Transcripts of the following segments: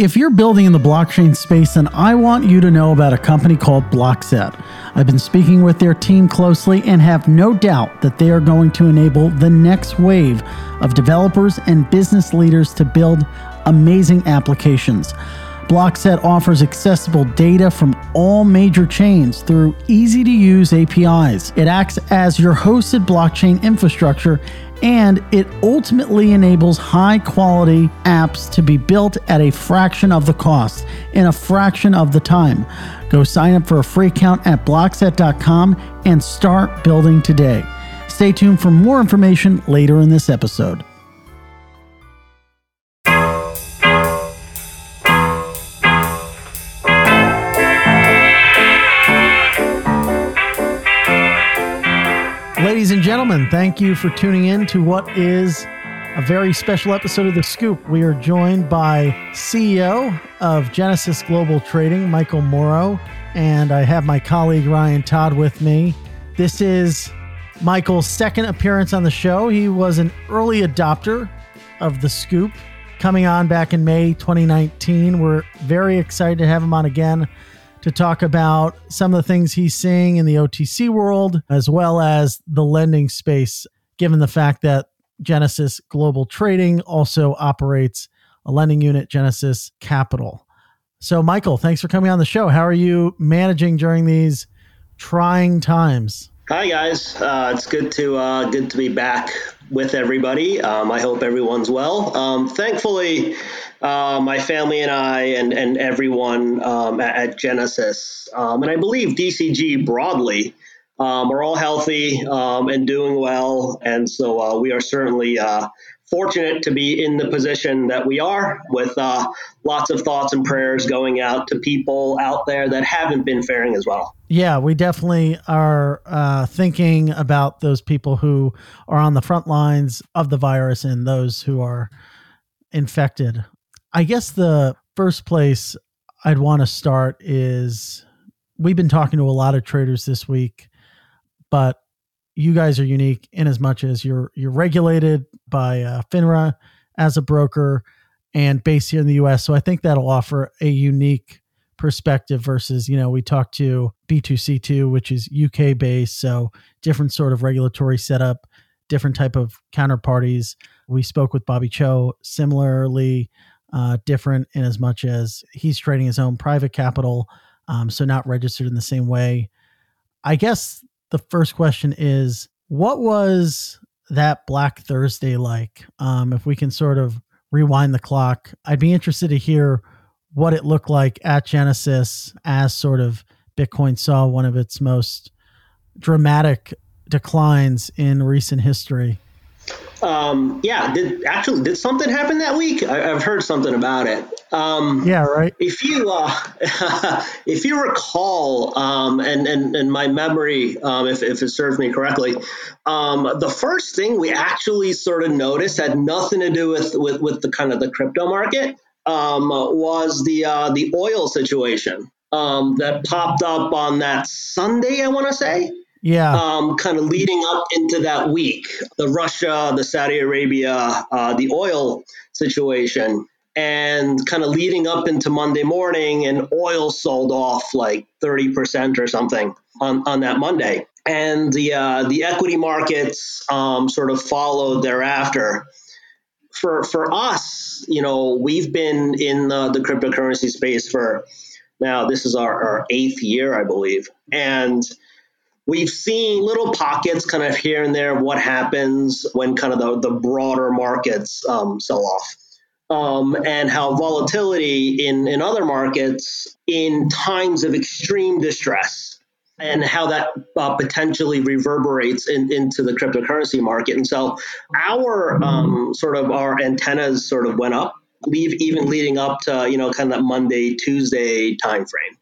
If you're building in the blockchain space, then I want you to know about a company called Blockset. I've been speaking with their team closely and have no doubt that they are going to enable the next wave of developers and business leaders to build amazing applications. Blockset offers accessible data from all major chains through easy to use APIs. It acts as your hosted blockchain infrastructure and it ultimately enables high quality apps to be built at a fraction of the cost in a fraction of the time. Go sign up for a free account at blockset.com and start building today. Stay tuned for more information later in this episode. And gentlemen, thank you for tuning in to what is a very special episode of The Scoop. We are joined by CEO of Genesis Global Trading, Michael Moro, and I have my colleague Ryan Todd with me. This is Michael's second appearance on the show. He was an early adopter of The Scoop, coming on back in May 2019. We're very excited to have him on again to talk about some of the things he's seeing in the OTC world, as well as the lending space, given the fact that Genesis Global Trading also operates a lending unit, Genesis Capital. So, Michael, thanks for coming on the show. How are you managing during these trying times? Hi guys, uh, it's good to uh, good to be back with everybody. Um, I hope everyone's well. Um, thankfully, uh, my family and I and, and everyone um, at, at, Genesis, um, and I believe DCG broadly, um, are all healthy um, and doing well. And so uh, we are certainly uh, fortunate to be in the position that we are with uh, lots of thoughts and prayers going out to people out there that haven't been faring as well. Yeah, we definitely are uh, thinking about those people who are on the front lines of the virus and those who are infected. I guess the first place I'd want to start is we've been talking to a lot of traders this week, but you guys are unique in as much as you're you're regulated by uh, FINRA as a broker and based here in the U.S. So I think that'll offer a unique perspective versus you know we talked to B2C2, which is UK based, so different sort of regulatory setup, different type of counterparties. We spoke with Bobby Cho similarly uh, different in as much as he's trading his own private capital, um, so not registered in the same way. I guess the first question is what was that Black Thursday like? Um, if we can sort of rewind the clock, I'd be interested to hear what it looked like at Genesis as sort of Bitcoin saw one of its most dramatic declines in recent history. Um, yeah, did actually did something happen that week? I, have heard something about it. Um, yeah, right. If you uh, if you recall, um, and and and my memory, um, if if it serves me correctly, um, the first thing we actually sort of noticed had nothing to do with with with the kind of the crypto market. Um, was the uh, the oil situation um, that popped up on that Sunday? I want to say. Yeah. Um, kind of leading up into that week, the Russia, the Saudi Arabia, uh, the oil situation, and kind of leading up into Monday morning, and oil sold off like 30% or something on, on that Monday. And the, uh, the equity markets um, sort of followed thereafter. For, for us, you know, we've been in the, the cryptocurrency space for now, this is our, our eighth year, I believe. And We've seen little pockets kind of here and there of what happens when kind of the, the broader markets um, sell off. Um, and how volatility in, in other markets in times of extreme distress and how that uh, potentially reverberates in, into the cryptocurrency market. And so our um, sort of our antennas sort of went up, leave, even leading up to, you know, kind of that Monday, Tuesday timeframe.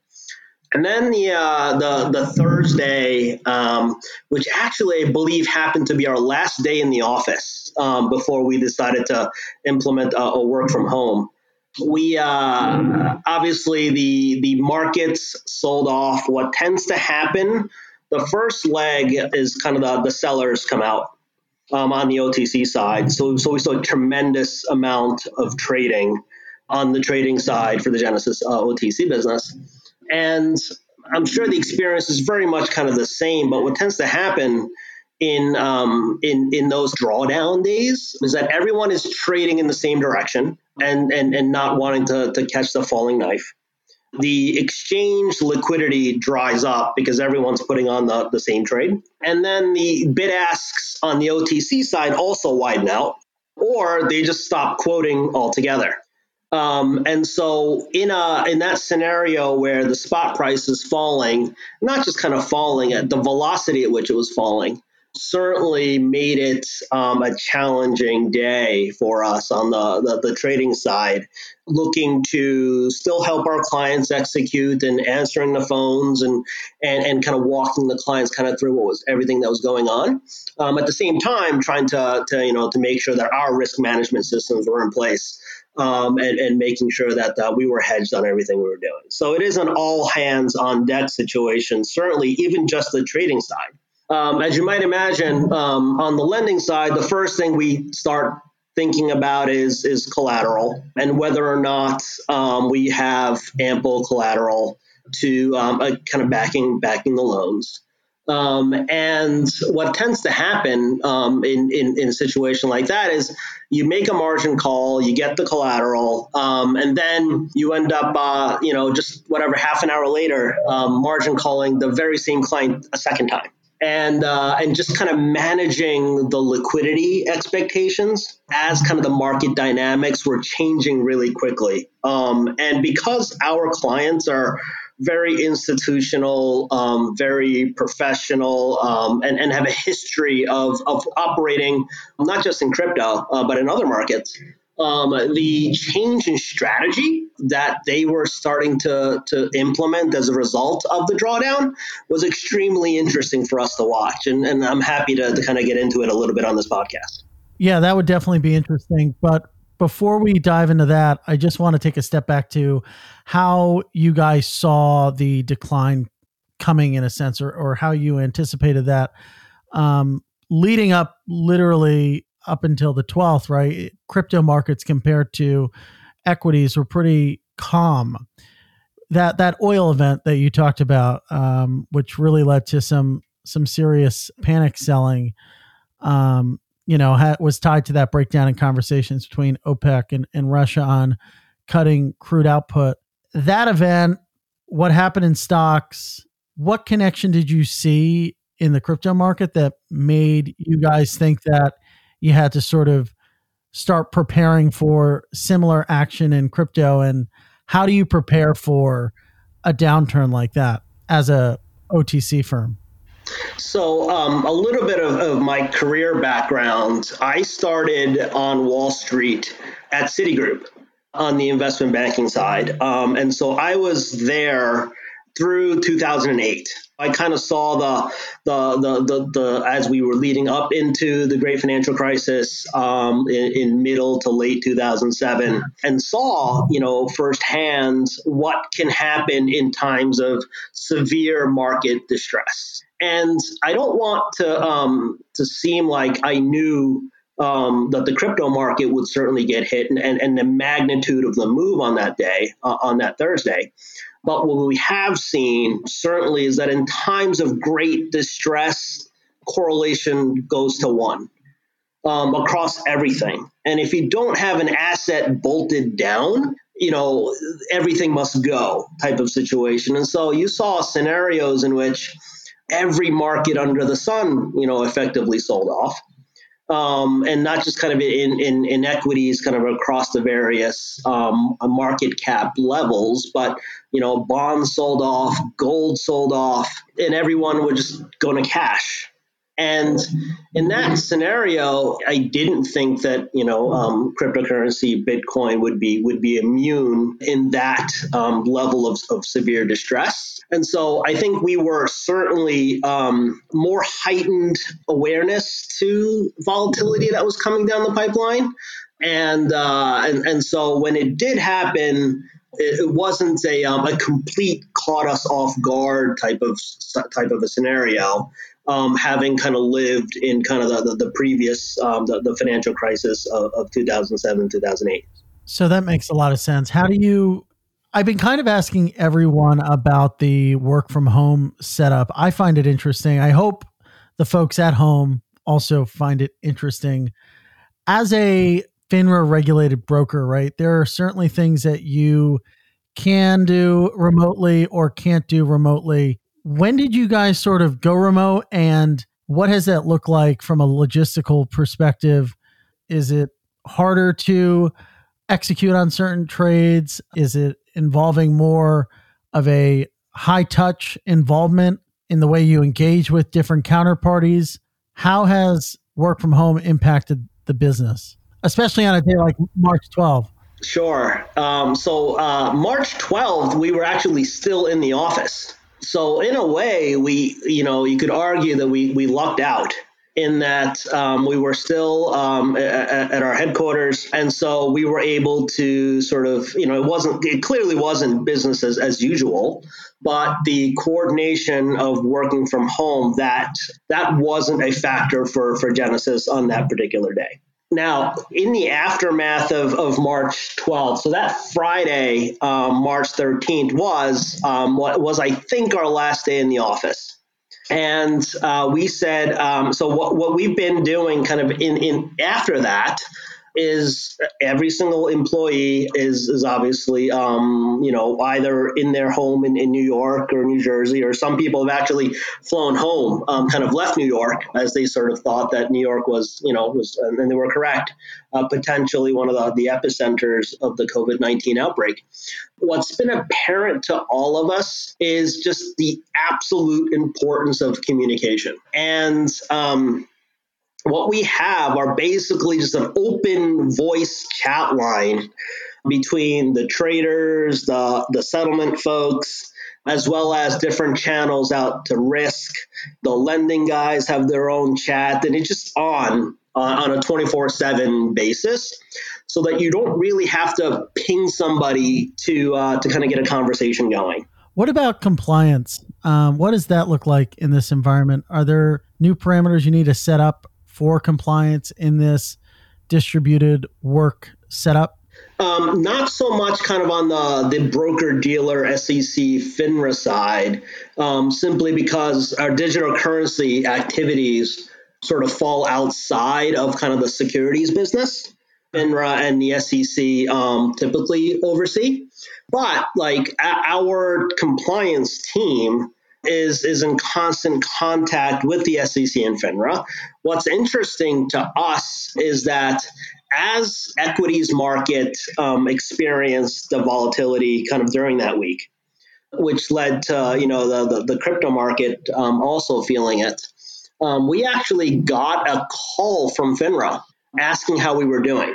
And then the uh, the the Thursday, um, which actually I believe happened to be our last day in the office um, before we decided to implement a, a work from home. We uh, obviously the the markets sold off. What tends to happen, the first leg is kind of the, the sellers come out um, on the OTC side. So so we saw a tremendous amount of trading on the trading side for the Genesis uh, OTC business. And I'm sure the experience is very much kind of the same, but what tends to happen in um, in in those drawdown days is that everyone is trading in the same direction and and and not wanting to to catch the falling knife. The exchange liquidity dries up because everyone's putting on the, the same trade. And then the bid asks on the OTC side also widen out, or they just stop quoting altogether. Um, and so in a in that scenario where the spot price is falling, not just kind of falling at the velocity at which it was falling, certainly made it um, a challenging day for us on the, the, the, trading side, looking to still help our clients execute and answering the phones and, and, and kind of walking the clients kind of through what was everything that was going on. Um, at the same time, trying to, to, you know, to make sure that our risk management systems were in place. Um, and, and, making sure that uh, we were hedged on everything we were doing. So it is an all hands on deck situation, certainly, even just the trading side. Um, as you might imagine, um, on the lending side, the first thing we start thinking about is is collateral and whether or not um, we have ample collateral to um, uh, kind of backing backing the loans. Um, and what tends to happen um, in, in, in, a situation like that is you make a margin call, you get the collateral, um, and then you end up, uh, you know, just whatever, half an hour later, um, margin calling the very same client a second time and uh, and just kind of managing the liquidity expectations as kind of the market dynamics were changing really quickly. Um, and because our clients are very institutional, um, very professional, um, and, and have a history of, of operating not just in crypto, uh, but in other markets um, the change in strategy that they were starting to, to implement as a result of the drawdown was extremely interesting for us to watch. And, and I'm happy to, to kind of get into it a little bit on this podcast. Yeah, that would definitely be interesting. But before we dive into that, I just want to take a step back to how you guys saw the decline coming in a sense, or, or how you anticipated that. Um, leading up literally up until the 12th, right? Crypto markets compared to equities were pretty calm. That that oil event that you talked about, um, which really led to some some serious panic selling, um, you know, was tied to that breakdown in conversations between OPEC and, and Russia on cutting crude output. That event, what happened in stocks? What connection did you see in the crypto market that made you guys think that you had to sort of start preparing for similar action in crypto and how do you prepare for a downturn like that as a OTC firm? So, um, a little bit of, of, my career background. I started on Wall Street at Citigroup on the investment banking side. Um, and so I was there through 2008. I kind of saw the, the, the the the as we were leading up into the great financial crisis um, in, in, middle to late 2007, and saw you know firsthand what can happen in times of severe market distress. And I don't want to um, to seem like I knew um, that the crypto market would certainly get hit and, and, and the magnitude of the move on that day, uh, on that Thursday. But what we have seen certainly is that in times of great distress, correlation goes to one um, across everything. And if you don't have an asset bolted down, you know, everything must go type of situation. And so you saw scenarios in which every market under the sun, you know, effectively sold off um, and not just kind of in, in, in, equities kind of across the various um, market cap levels, but you know bonds sold off, gold sold off, and everyone would just go to cash. And in that scenario, I didn't think that you know um, cryptocurrency, Bitcoin would be would be immune in that um, level of, of severe distress. And so I think we were certainly um, more heightened awareness to volatility that was coming down the pipeline. And uh, and and so when it did happen, it wasn't a, um, a complete caught us off guard type of type of a scenario um, having kind of lived in kind of the, the, the previous um, the, the, financial crisis of, of 2007 2008 So that makes a lot of sense. How do you I've been kind of asking everyone about the work from home setup. I find it interesting. I hope the folks at home also find it interesting. As a FINRA regulated broker, right? There are certainly things that you can do remotely or can't do remotely. When did you guys sort of go remote and what has that looked like from a logistical perspective? Is it harder to execute on certain trades? Is it involving more of a high touch involvement in the way you engage with different counterparties? How has work from home impacted the business, especially on a day like March 12th? Sure. Um, so uh, March 12th, we were actually still in the office. So in a way, we, you know, you could argue that we we lucked out in that um, we were still um, at, at, our headquarters, and so we were able to sort of, you know, it wasn't, it clearly wasn't business as, as usual, but the coordination of working from home that that wasn't a factor for for Genesis on that particular day. Now, in the aftermath of, of March 12th, so that Friday, um, March 13th, was um, what was I think our last day in the office. And uh, we said, um, so what, what we've been doing kind of in, in after that is every single employee is is obviously um, you know either in their home in, in New York or New Jersey, or some people have actually flown home, um, kind of left New York as they sort of thought that New York was you know was and they were correct, uh, potentially one of the, the epicenters of the COVID nineteen outbreak. What's been apparent to all of us is just the absolute importance of communication and. Um, what we have are basically just an open voice chat line between the traders, the, the settlement folks, as well as different channels out to risk. The lending guys have their own chat, and it's just on uh, on a 24 7 basis so that you don't really have to ping somebody to uh, to kind of get a conversation going. What about compliance? Um, what does that look like in this environment? Are there new parameters you need to set up for compliance in this distributed work setup? Um, not so much kind of on the, the broker dealer SEC FINRA side, um, simply because our digital currency activities sort of fall outside of kind of the securities business. FINRA and the SEC um, typically oversee. But like our compliance team is is in constant contact with the SEC and FINRA. What's interesting to us is that as equities market um, experienced the volatility kind of during that week, which led to you know the the, the crypto market um, also feeling it. Um, we actually got a call from FINRA asking how we were doing.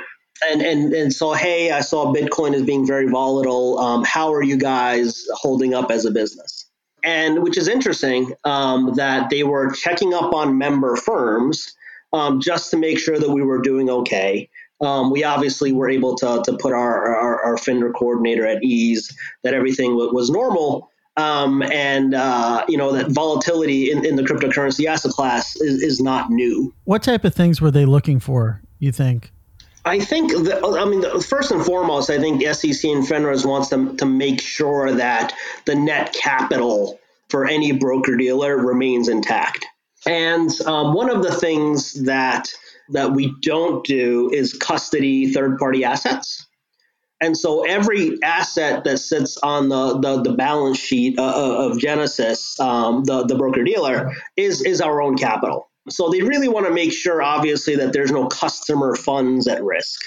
And, and, and so, hey, I saw Bitcoin as being very volatile. Um, how are you guys holding up as a business? And which is interesting um, that they were checking up on member firms um, just to make sure that we were doing okay. Um, we obviously were able to, to put our, our, our FINRA coordinator at ease that everything was normal. Um, and uh, you know that volatility in, in the cryptocurrency asset class is, is not new. What type of things were they looking for? You think? I think, that, I mean, first and foremost, I think the SEC and FINRA's wants them to make sure that the net capital for any broker dealer remains intact. And um, one of the things that that we don't do is custody third party assets. And so every asset that sits on the, the, the balance sheet uh, uh of Genesis, um, the, the broker dealer, is, is our own capital. So they really want to make sure, obviously, that there's no customer funds at risk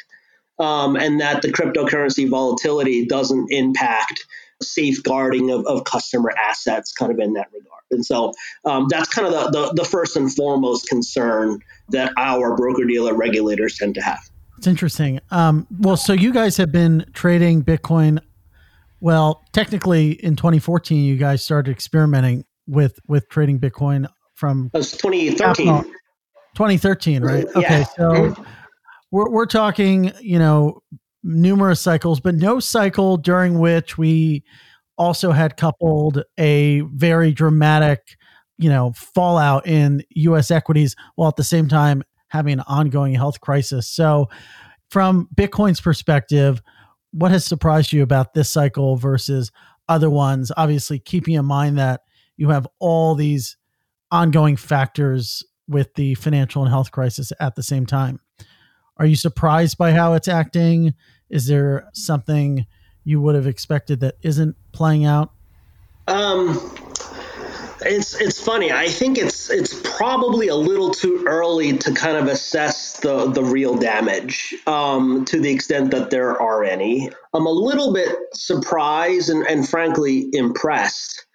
um, and that the cryptocurrency volatility doesn't impact safeguarding of, of customer assets kind of in that regard. And so um, that's kind of the, the, the first and foremost concern that our broker dealer regulators tend to have. It's interesting. Um, well, so you guys have been trading Bitcoin. Well, technically, in 2014, you guys started experimenting with with trading Bitcoin from 2013. 2013, right? Yeah. Okay, so mm-hmm. we're we're talking, you know, numerous cycles, but no cycle during which we also had coupled a very dramatic, you know, fallout in US equities while at the same time having an ongoing health crisis. So, from Bitcoin's perspective, what has surprised you about this cycle versus other ones? Obviously, keeping in mind that you have all these ongoing factors with the financial and health crisis at the same time. Are you surprised by how it's acting? Is there something you would have expected that isn't playing out? Um, it's it's funny. I think it's it's probably a little too early to kind of assess the the real damage um, to the extent that there are any. I'm a little bit surprised and, and frankly impressed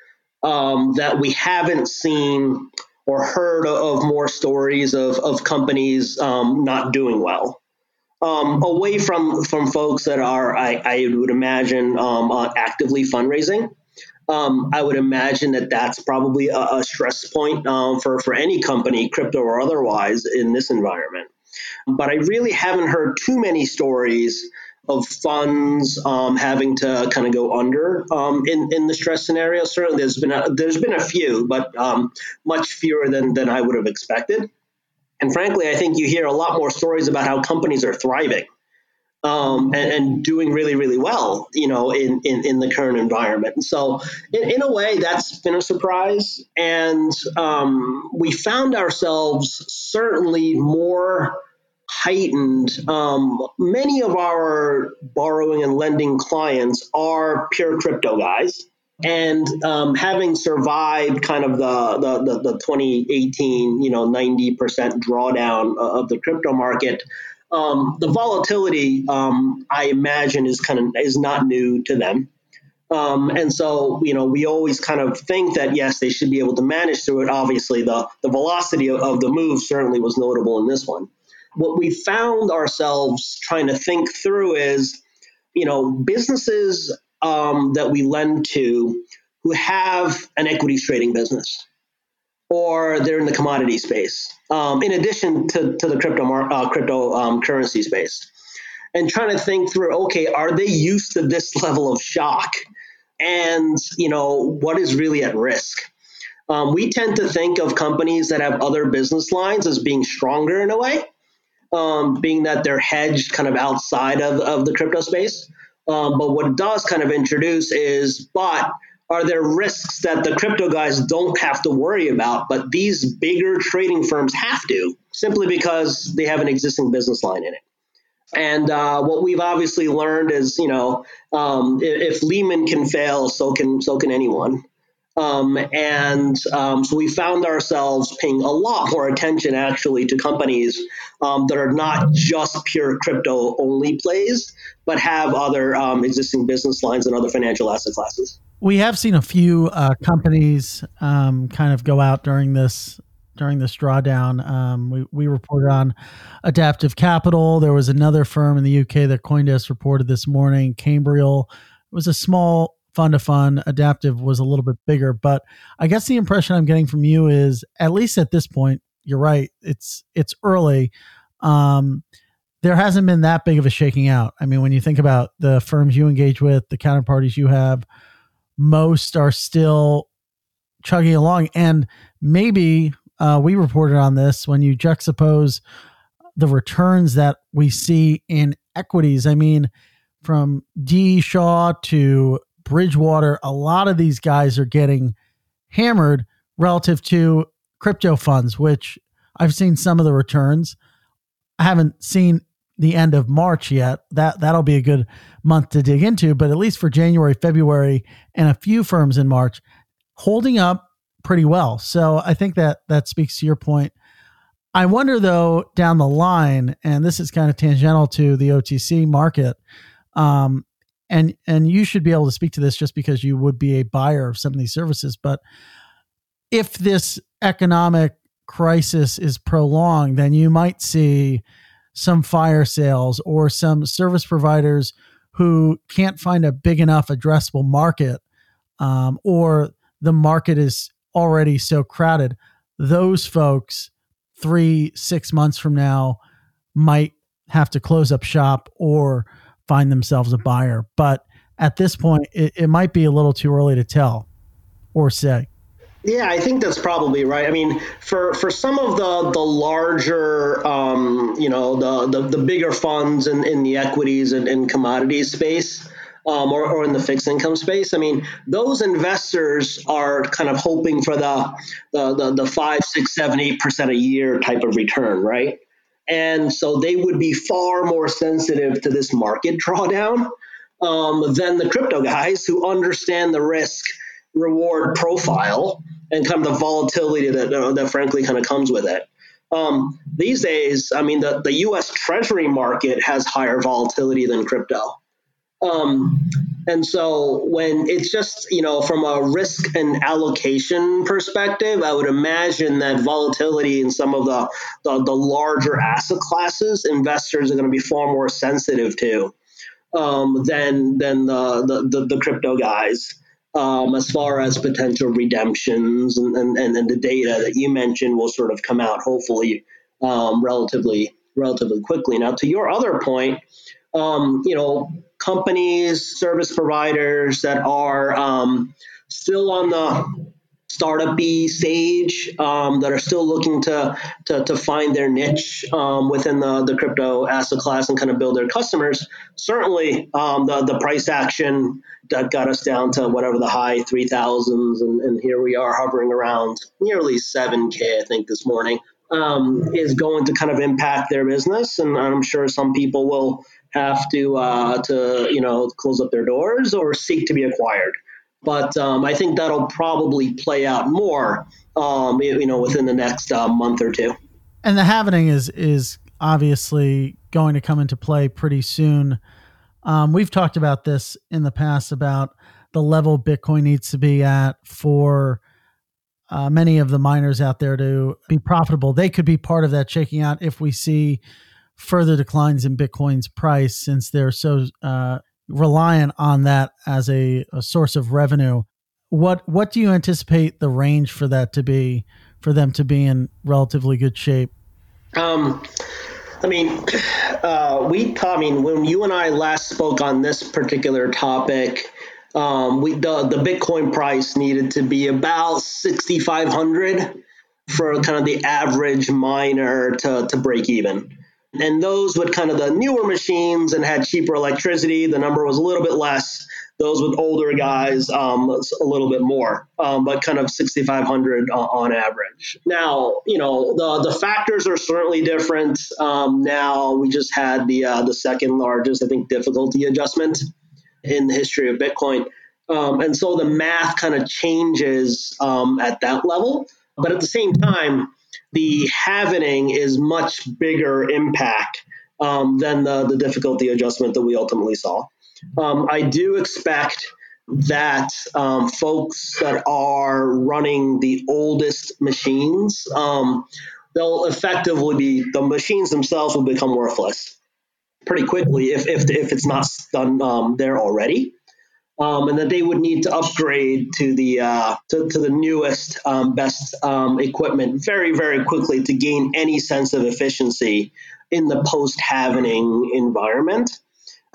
um, that we haven't seen or heard of more stories of, of companies um, not doing well. Um, away from from folks that are, I, I would imagine, um, uh, actively fundraising. Um, I would imagine that that's probably a, a stress point um, for for any company, crypto or otherwise, in this environment. But I really haven't heard too many stories of funds um, having to kind of go under um, in in the stress scenario. Certainly, there's been a, there's been a few, but um, much fewer than than I would have expected. And frankly, I think you hear a lot more stories about how companies are thriving um, and, and, doing really, really well, you know, in, in, in the current environment. And so, in, in, a way, that's been a surprise. And um, we found ourselves certainly more heightened. Um, many of our borrowing and lending clients are pure crypto guys. And um, having survived kind of the, the, the, the 2018, you know, 90% drawdown of the crypto market, um, the volatility, um, I imagine, is kind of is not new to them. Um, and so, you know, we always kind of think that yes, they should be able to manage through it. Obviously, the the velocity of, of the move certainly was notable in this one. What we found ourselves trying to think through is, you know, businesses um, that we lend to who have an equities trading business or they're in the commodity space, um, in addition to, to the crypto uh, crypto um, space, and trying to think through, okay, are they used to this level of shock, and you know what is really at risk. Um, we tend to think of companies that have other business lines as being stronger in a way, um, being that they're hedged kind of outside of, of the crypto space. Um, but what it does kind of introduce is, but are there risks that the crypto guys don't have to worry about, but these bigger trading firms have to simply because they have an existing business line in it? And uh, what we've obviously learned is, you know, um, if, if, Lehman can fail, so can so can anyone. Um, and um, so we found ourselves paying a lot more attention actually to companies um, that are not just pure crypto only plays, but have other um, existing business lines and other financial asset classes. We have seen a few uh, companies um, kind of go out during this during this drawdown. Um, we, we reported on Adaptive Capital. There was another firm in the UK that CoinDesk reported this morning. Cambrial it was a small fund to fund. Adaptive was a little bit bigger, but I guess the impression I'm getting from you is, at least at this point, you're right. It's it's early. Um, there hasn't been that big of a shaking out. I mean, when you think about the firms you engage with, the counterparties you have, most are still chugging along. And maybe uh, we reported on this when you juxtapose the returns that we see in equities. I mean, from D. Shaw to Bridgewater, a lot of these guys are getting hammered relative to crypto funds, which I've seen some of the returns. I haven't seen the end of March yet. That that'll be a good month to dig into, but at least for January, February, and a few firms in March, holding up pretty well. So I think that that speaks to your point. I wonder though down the line, and this is kind of tangential to the OTC market, um, and and you should be able to speak to this just because you would be a buyer of some of these services. But if this economic crisis is prolonged, then you might see some fire sales or some service providers who can't find a big enough addressable market um, or the market is already so crowded those folks three six months from now might have to close up shop or find themselves a buyer but at this point it, it might be a little too early to tell or say Yeah, I think that's probably right. I mean, for, for some of the the larger, um, you know, the, the, the bigger funds in, in the equities and, and commodities space, um, or, or in the fixed income space. I mean, those investors are kind of hoping for the the, the, the five, six, seven, eight percent a year type of return, right? And so they would be far more sensitive to this market drawdown um, than the crypto guys who understand the risk reward profile and kind of the volatility that, uh, that frankly kind of comes with it. Um, these days, I mean, the, the US Treasury market has higher volatility than crypto. Um, and so when it's just, you know, from a risk and allocation perspective, I would imagine that volatility in some of the, the, the larger asset classes, investors are going to be far more sensitive to um, than, than the, the, the, the crypto guys. Um, as far as potential redemptions and, and, and the data that you mentioned will sort of come out hopefully um, relatively relatively quickly. Now, to your other point, um, you know, companies, service providers that are um, still on the startup stage um, that are still looking to, to, to find their niche um, within the, the crypto asset class and kind of build their customers. Certainly, um, the, the price action that got us down to whatever the high 3000s, and, and here we are hovering around nearly 7K, I think, this morning. Um, is going to kind of impact their business, and I'm sure some people will have to uh, to you know close up their doors or seek to be acquired. But um, I think that'll probably play out more, um, you know, within the next uh, month or two. And the halvening is is obviously going to come into play pretty soon. Um, we've talked about this in the past about the level Bitcoin needs to be at for uh, many of the miners out there to be profitable. They could be part of that shaking out if we see further declines in Bitcoin's price since they're so uh, reliant on that as a, a, source of revenue. What what do you anticipate the range for that to be for them to be in relatively good shape? Um, I mean, uh, we. I mean, when you and I last spoke on this particular topic, um, we the the Bitcoin price needed to be about sixty five hundred for kind of the average miner to to break even. And those with kind of the newer machines and had cheaper electricity, the number was a little bit less. Those with older guys, um, a little bit more, um, but kind of 6,500 uh, on average. Now, you know, the, the factors are certainly different. Um, now we just had the uh, the second largest, I think, difficulty adjustment in the history of Bitcoin. Um, and so the math kind of changes um, at that level. But at the same time, the halvening is much bigger impact um, than the, the difficulty adjustment that we ultimately saw. Um, I do expect that um, folks that are running the oldest machines, um, they'll effectively be the machines themselves will become worthless pretty quickly if, if, if it's not done um, there already um, and that they would need to upgrade to the uh, to, to, the newest, um, best um, equipment very, very quickly to gain any sense of efficiency in the post-halvening environment.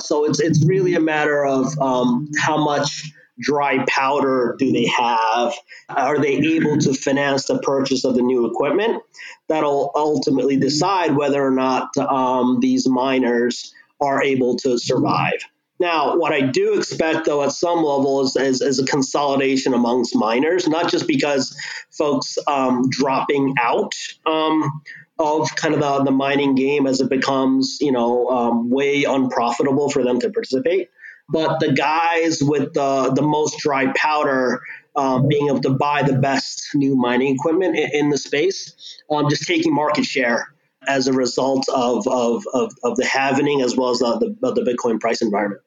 So it's it's really a matter of um, how much dry powder do they have? Are they able to finance the purchase of the new equipment? That'll ultimately decide whether or not um, these miners are able to survive. Now, what I do expect, though, at some level is, is, is a consolidation amongst miners, not just because folks um, dropping out um, of kind of the, the, mining game as it becomes, you know, um, way unprofitable for them to participate, but the guys with the, the most dry powder um, being able to buy the best new mining equipment in, in the space, um, just taking market share as a result of, of, of, of the halvening as well as the, the, the Bitcoin price environment.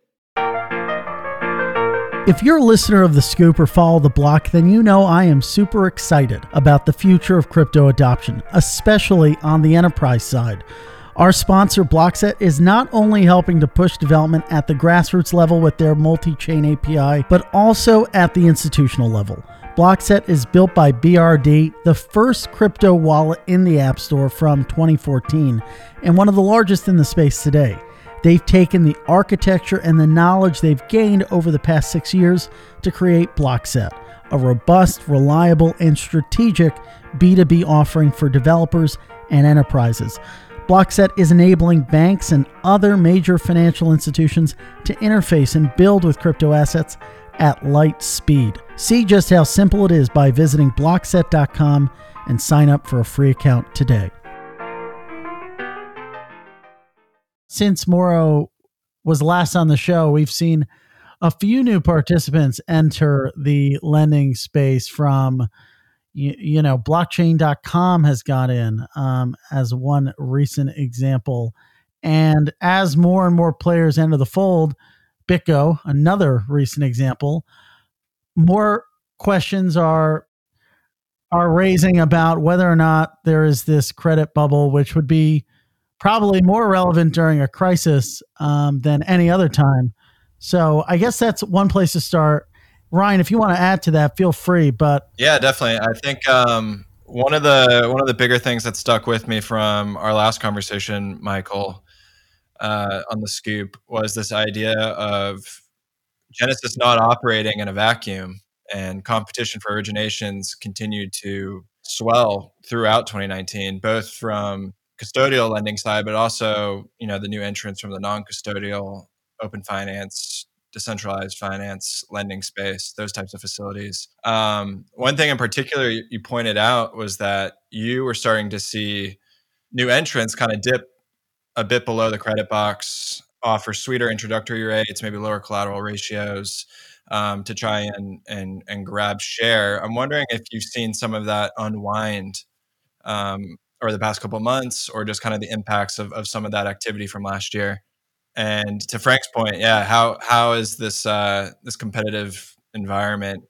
If you're a listener of The Scoop or follow The Block, then you know I am super excited about the future of crypto adoption, especially on the enterprise side. Our sponsor, Blockset, is not only helping to push development at the grassroots level with their multi chain API, but also at the institutional level. Blockset is built by BRD, the first crypto wallet in the App Store from 2014, and one of the largest in the space today. They've taken the architecture and the knowledge they've gained over the past six years to create Blockset, a robust, reliable, and strategic B2B offering for developers and enterprises. Blockset is enabling banks and other major financial institutions to interface and build with crypto assets at light speed. See just how simple it is by visiting blockset.com and sign up for a free account today. Since Moro was last on the show, we've seen a few new participants enter the lending space from you, you know blockchain.com has got in um, as one recent example and as more and more players enter the fold BitGo, another recent example. More questions are are raising about whether or not there is this credit bubble, which would be probably more relevant during a crisis um, than any other time. So I guess that's one place to start. Ryan, if you want to add to that, feel free. But yeah, definitely. I think um, one of the one of the bigger things that stuck with me from our last conversation, Michael, uh, on the scoop was this idea of Genesis not operating in a vacuum and competition for originations continued to swell throughout 2019, both from custodial lending side, but also you know the new entrants from the non-custodial open finance, decentralized finance lending space, those types of facilities. Um, one thing in particular you, pointed out was that you were starting to see new entrants kind of dip a bit below the credit box, offer sweeter introductory rates, maybe lower collateral ratios um, to try and, and and grab share. I'm wondering if you've seen some of that unwind um, over the past couple months, or just kind of the impacts of, of some of that activity from last year. And to Frank's point, yeah, how how is this uh, this competitive environment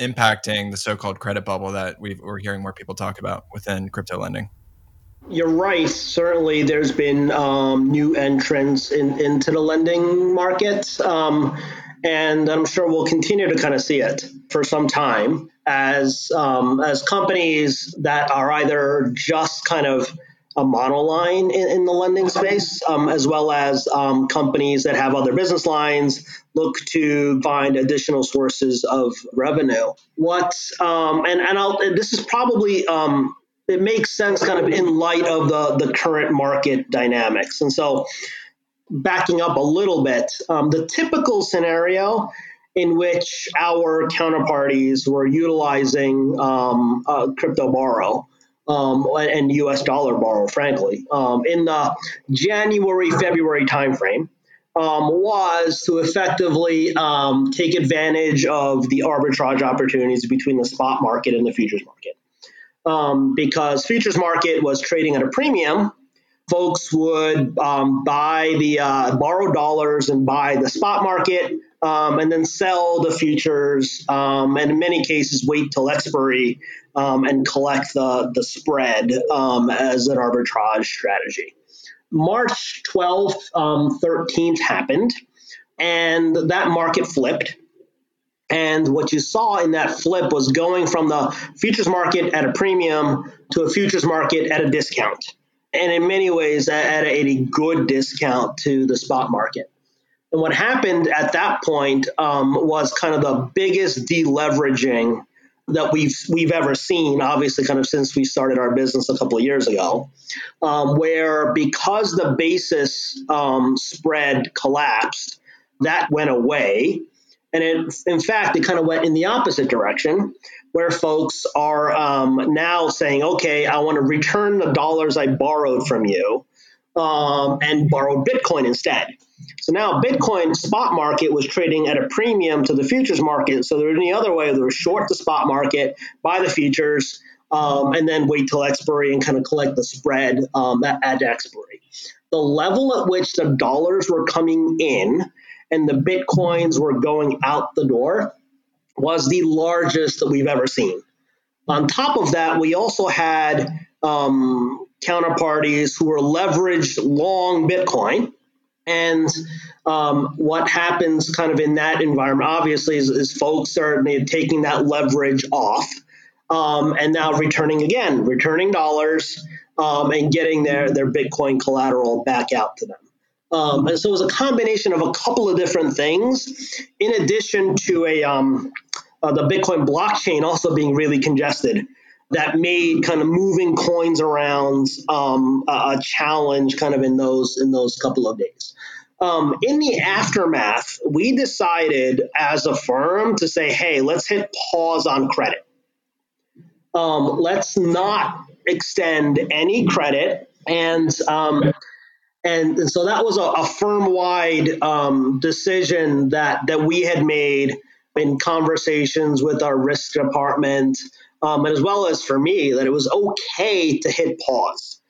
impacting the so-called credit bubble that we are hearing more people talk about within crypto lending? You're right. Certainly, there's been um, new entrants in, into the lending market. Um, and I'm sure we'll continue to kind of see it for some time as um, as companies that are either just kind of a monoline in, in the lending space, um, as well as um, companies that have other business lines look to find additional sources of revenue. What um, and and, I'll, this is probably um, it makes sense kind of in light of the the current market dynamics. And so, backing up a little bit, um, the typical scenario in which our counterparties were utilizing um, uh, crypto borrow. Um, and U.S. dollar borrow, frankly, um, in the January February timeframe, um, was to effectively um, take advantage of the arbitrage opportunities between the spot market and the futures market because futures market was trading at a premium. Folks would um, buy the uh, borrow dollars and buy the spot market, um, and then sell the futures, um, and in many cases wait till expiry um, and collect the the spread um, as an arbitrage strategy. March 12th, 13th happened, and that market flipped and what you saw in that flip was going from the futures market at a premium to a futures market at a discount. And in many ways, at a good discount to the spot market. And what happened at that point um, was kind of the biggest deleveraging that we've we've ever seen. Obviously, kind of since we started our business a couple of years ago, um, where because the basis um, spread collapsed, that went away, and it, in fact, it kind of went in the opposite direction, where folks are um, now saying, okay, I want to return the dollars I borrowed from you um, and borrow Bitcoin instead. So now Bitcoin spot market was trading at a premium to the futures market. So there was any other way, there was short the spot market, buy the futures, um, and then wait till expiry and kind of collect the spread um, at, at expiry. The level at which the dollars were coming in and the bitcoins were going out the door was the largest that we've ever seen. On top of that, we also had um, counterparties who were leveraged long Bitcoin. And um, what happens kind of in that environment, obviously, is, is folks are taking that leverage off um, and now returning again, returning dollars um, and getting their, their Bitcoin collateral back out to them. Um, and so it was a combination of a couple of different things, in addition to a um, uh, the Bitcoin blockchain also being really congested. That made kind of moving coins around um, a, a challenge, kind of in those in those couple of days. Um, in the aftermath, we decided as a firm to say, hey, let's hit pause on credit. Um, let's not extend any credit. And, um, and, and, so that was a, a firm wide um, decision that, that we had made in conversations with our risk department, um, as well as for me, that it was okay to hit pause.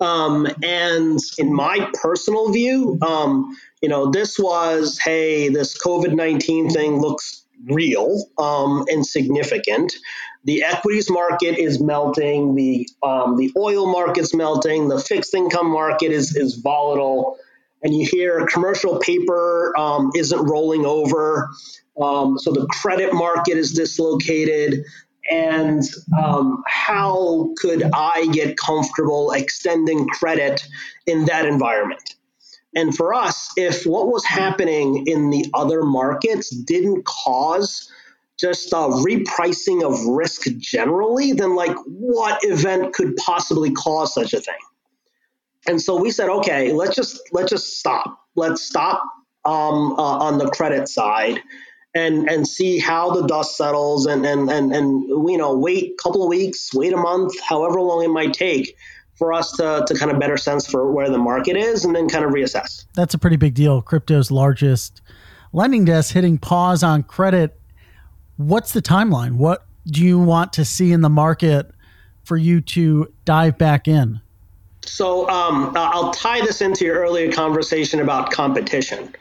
Um, and in my personal view, um, you know, this was, hey, this COVID 19 thing looks real um, and significant. The equities market is melting, the, um, the oil market's melting, the fixed income market is, is volatile. And you hear commercial paper um, isn't rolling over. Um, so the credit market is dislocated and um, how could I get comfortable extending credit in that environment? And for us, if what was happening in the other markets didn't cause just a repricing of risk generally, then like what event could possibly cause such a thing? And so we said, okay, let's just let's just stop. Let's stop um, uh, on the credit side and and see how the dust settles and and and, and you know wait a couple of weeks wait a month however long it might take for us to, to kind of better sense for where the market is and then kind of reassess. That's a pretty big deal. Crypto's largest lending desk hitting pause on credit. What's the timeline? What do you want to see in the market for you to dive back in so um, i'll tie this into your earlier conversation about competition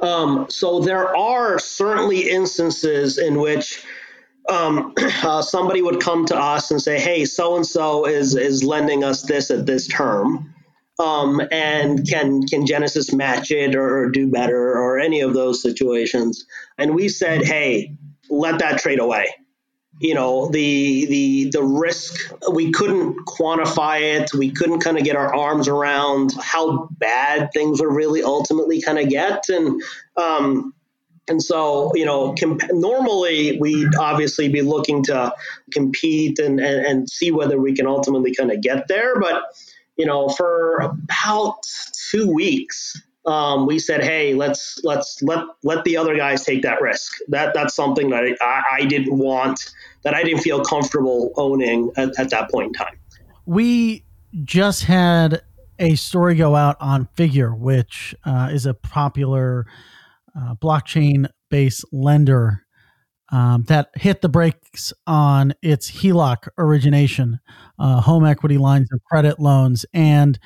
um, so there are certainly instances in which um, uh, somebody would come to us and say, "Hey, so and so is is lending us this at this term." Um, and can can Genesis match it or, or, do better or any of those situations? And we said, hey, let that trade away you know the the the risk we couldn't quantify it. We couldn't kind of get our arms around how bad things would really ultimately kind of get. And um and so you know comp- normally we'd obviously be looking to compete and, and and see whether we can ultimately kind of get there. But you know for about two weeks um, we said, "Hey, let's let's let let the other guys take that risk." That that's something that I, I didn't want, that I didn't feel comfortable owning at, at that point in time. We just had a story go out on Figure, which uh, is a popular uh, blockchain-based lender um, that hit the brakes on its HELOC origination, uh, home equity lines of credit loans, and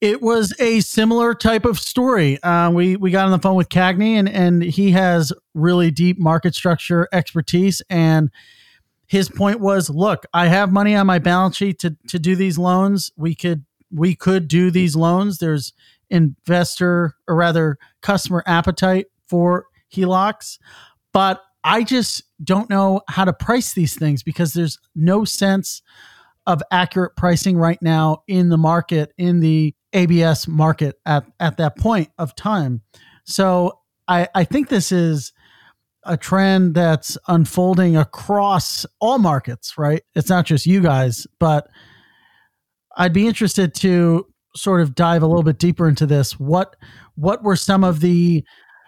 it was a similar type of story. Uh, we we got on the phone with Cagney, and and he has really deep market structure expertise. And his point was, look, I have money on my balance sheet to to do these loans. We could we could do these loans. There's investor or rather customer appetite for HELOCs, but I just don't know how to price these things because there's no sense of accurate pricing right now in the market in the ABS market at, at that point of time. So I, I think this is a trend that's unfolding across all markets, right? It's not just you guys, but I'd be interested to sort of dive a little bit deeper into this. What what were some of the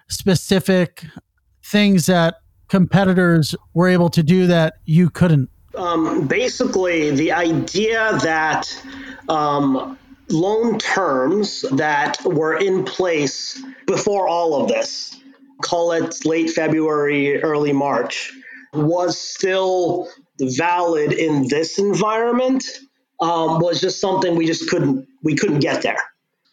specific things that competitors were able to do that you couldn't? Um, basically, the idea that um, loan terms that were in place before all of this, call it late February, early March, was still valid in this environment um, was just something we just couldn't we couldn't get there.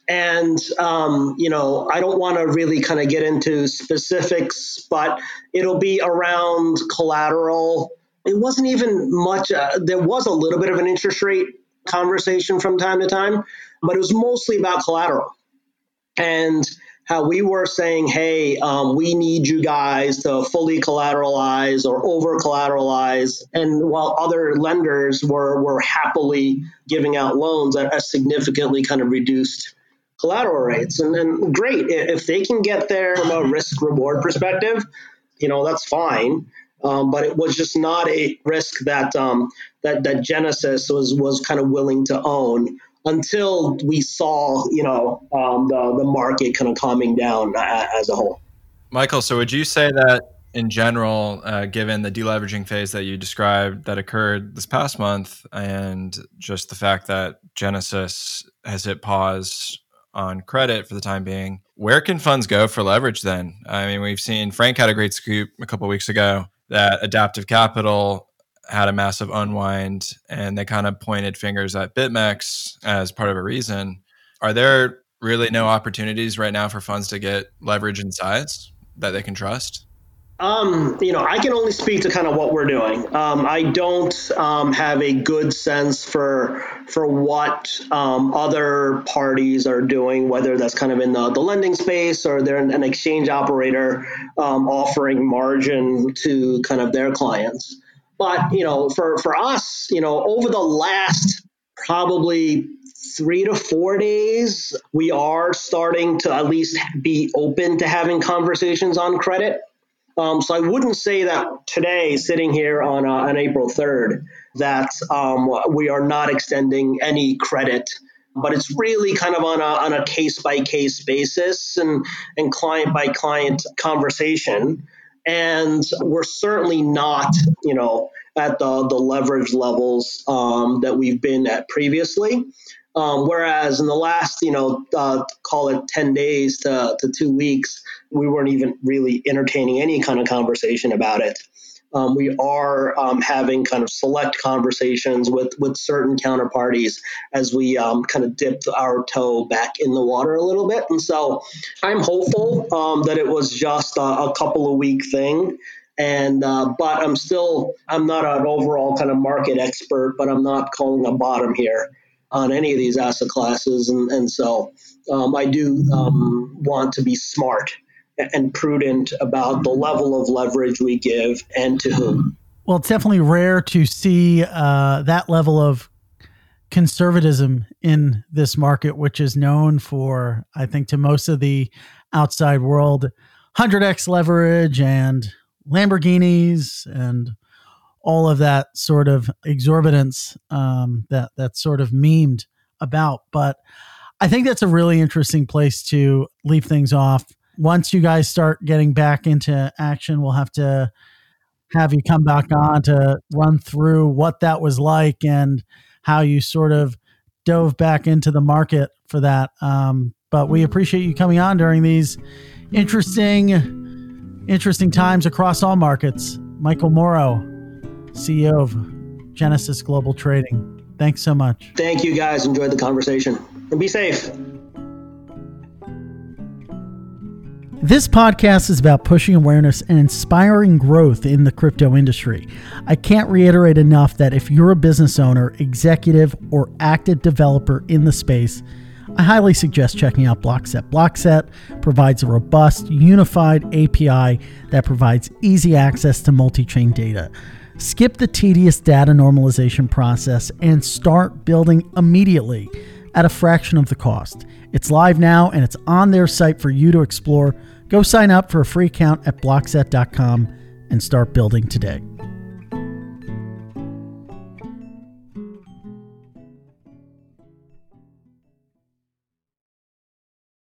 And um, you know, I don't want to really kind of get into specifics, but it'll be around collateral. It wasn't even much. Uh, there was a little bit of an interest rate conversation from time to time, but it was mostly about collateral and how we were saying, hey, um, we need you guys to fully collateralize or over collateralize. And while other lenders were, were happily giving out loans at a significantly kind of reduced collateral rates. And then great, if they can get there from a risk reward perspective, you know, that's fine. Um, but it was just not a risk that um, that that Genesis was was kind of willing to own until we saw you know um, the the market kind of calming down as a whole. Michael, so would you say that in general, uh, given the deleveraging phase that you described that occurred this past month, and just the fact that Genesis has hit pause on credit for the time being, where can funds go for leverage then? I mean, we've seen Frank had a great scoop a couple weeks ago that adaptive capital had a massive unwind and they kind of pointed fingers at BitMEX as part of a reason. Are there really no opportunities right now for funds to get leverage in size that they can trust? Um, you know, I can only speak to kind of what we're doing. Um, I don't um, have a good sense for for what um, other parties are doing, whether that's kind of in the, the lending space or they're an exchange operator um, offering margin to kind of their clients. But you know, for for us, you know, over the last probably three to four days, we are starting to at least be open to having conversations on credit. Um, so I wouldn't say that today, sitting here on, uh, on April 3rd, that um, we are not extending any credit, but it's really kind of on a, on a case by case basis and, and client by client conversation. And we're certainly not, you know, at the, the leverage levels um, that we've been at previously. Um, whereas in the last, you know, uh, call it 10 days to, to two weeks, we weren't even really entertaining any kind of conversation about it. Um, we are um, having kind of select conversations with, with certain counterparties as we um, kind of dip our toe back in the water a little bit. And so I'm hopeful um, that it was just a, a couple of week thing and uh, but I'm still I'm not an overall kind of market expert, but I'm not calling a bottom here on any of these asset classes, and and so um, I do um, want to be smart and prudent about the level of leverage we give and to whom. Well, it's definitely rare to see uh, that level of conservatism in this market, which is known for, I think, to most of the outside world, 100x leverage and Lamborghinis and all of that sort of exorbitance um, that that's sort of memed about. But I think that's a really interesting place to leave things off. Once you guys start getting back into action, we'll have to have you come back on to run through what that was like and how you sort of dove back into the market for that. Um, but we appreciate you coming on during these interesting, interesting times across all markets. Michael Moro, CEO of Genesis Global Trading. Thanks so much. Thank you, guys. Enjoyed the conversation. And be safe. This podcast is about pushing awareness and inspiring growth in the crypto industry. I can't reiterate enough that if you're a business owner, executive, or active developer in the space, I highly suggest checking out Blockset. Blockset provides a robust, unified API that provides easy access to multi chain data. Skip the tedious data normalization process and start building immediately at a fraction of the cost. It's live now and it's on their site for you to explore. Go sign up for a free account at blockset.com and start building today.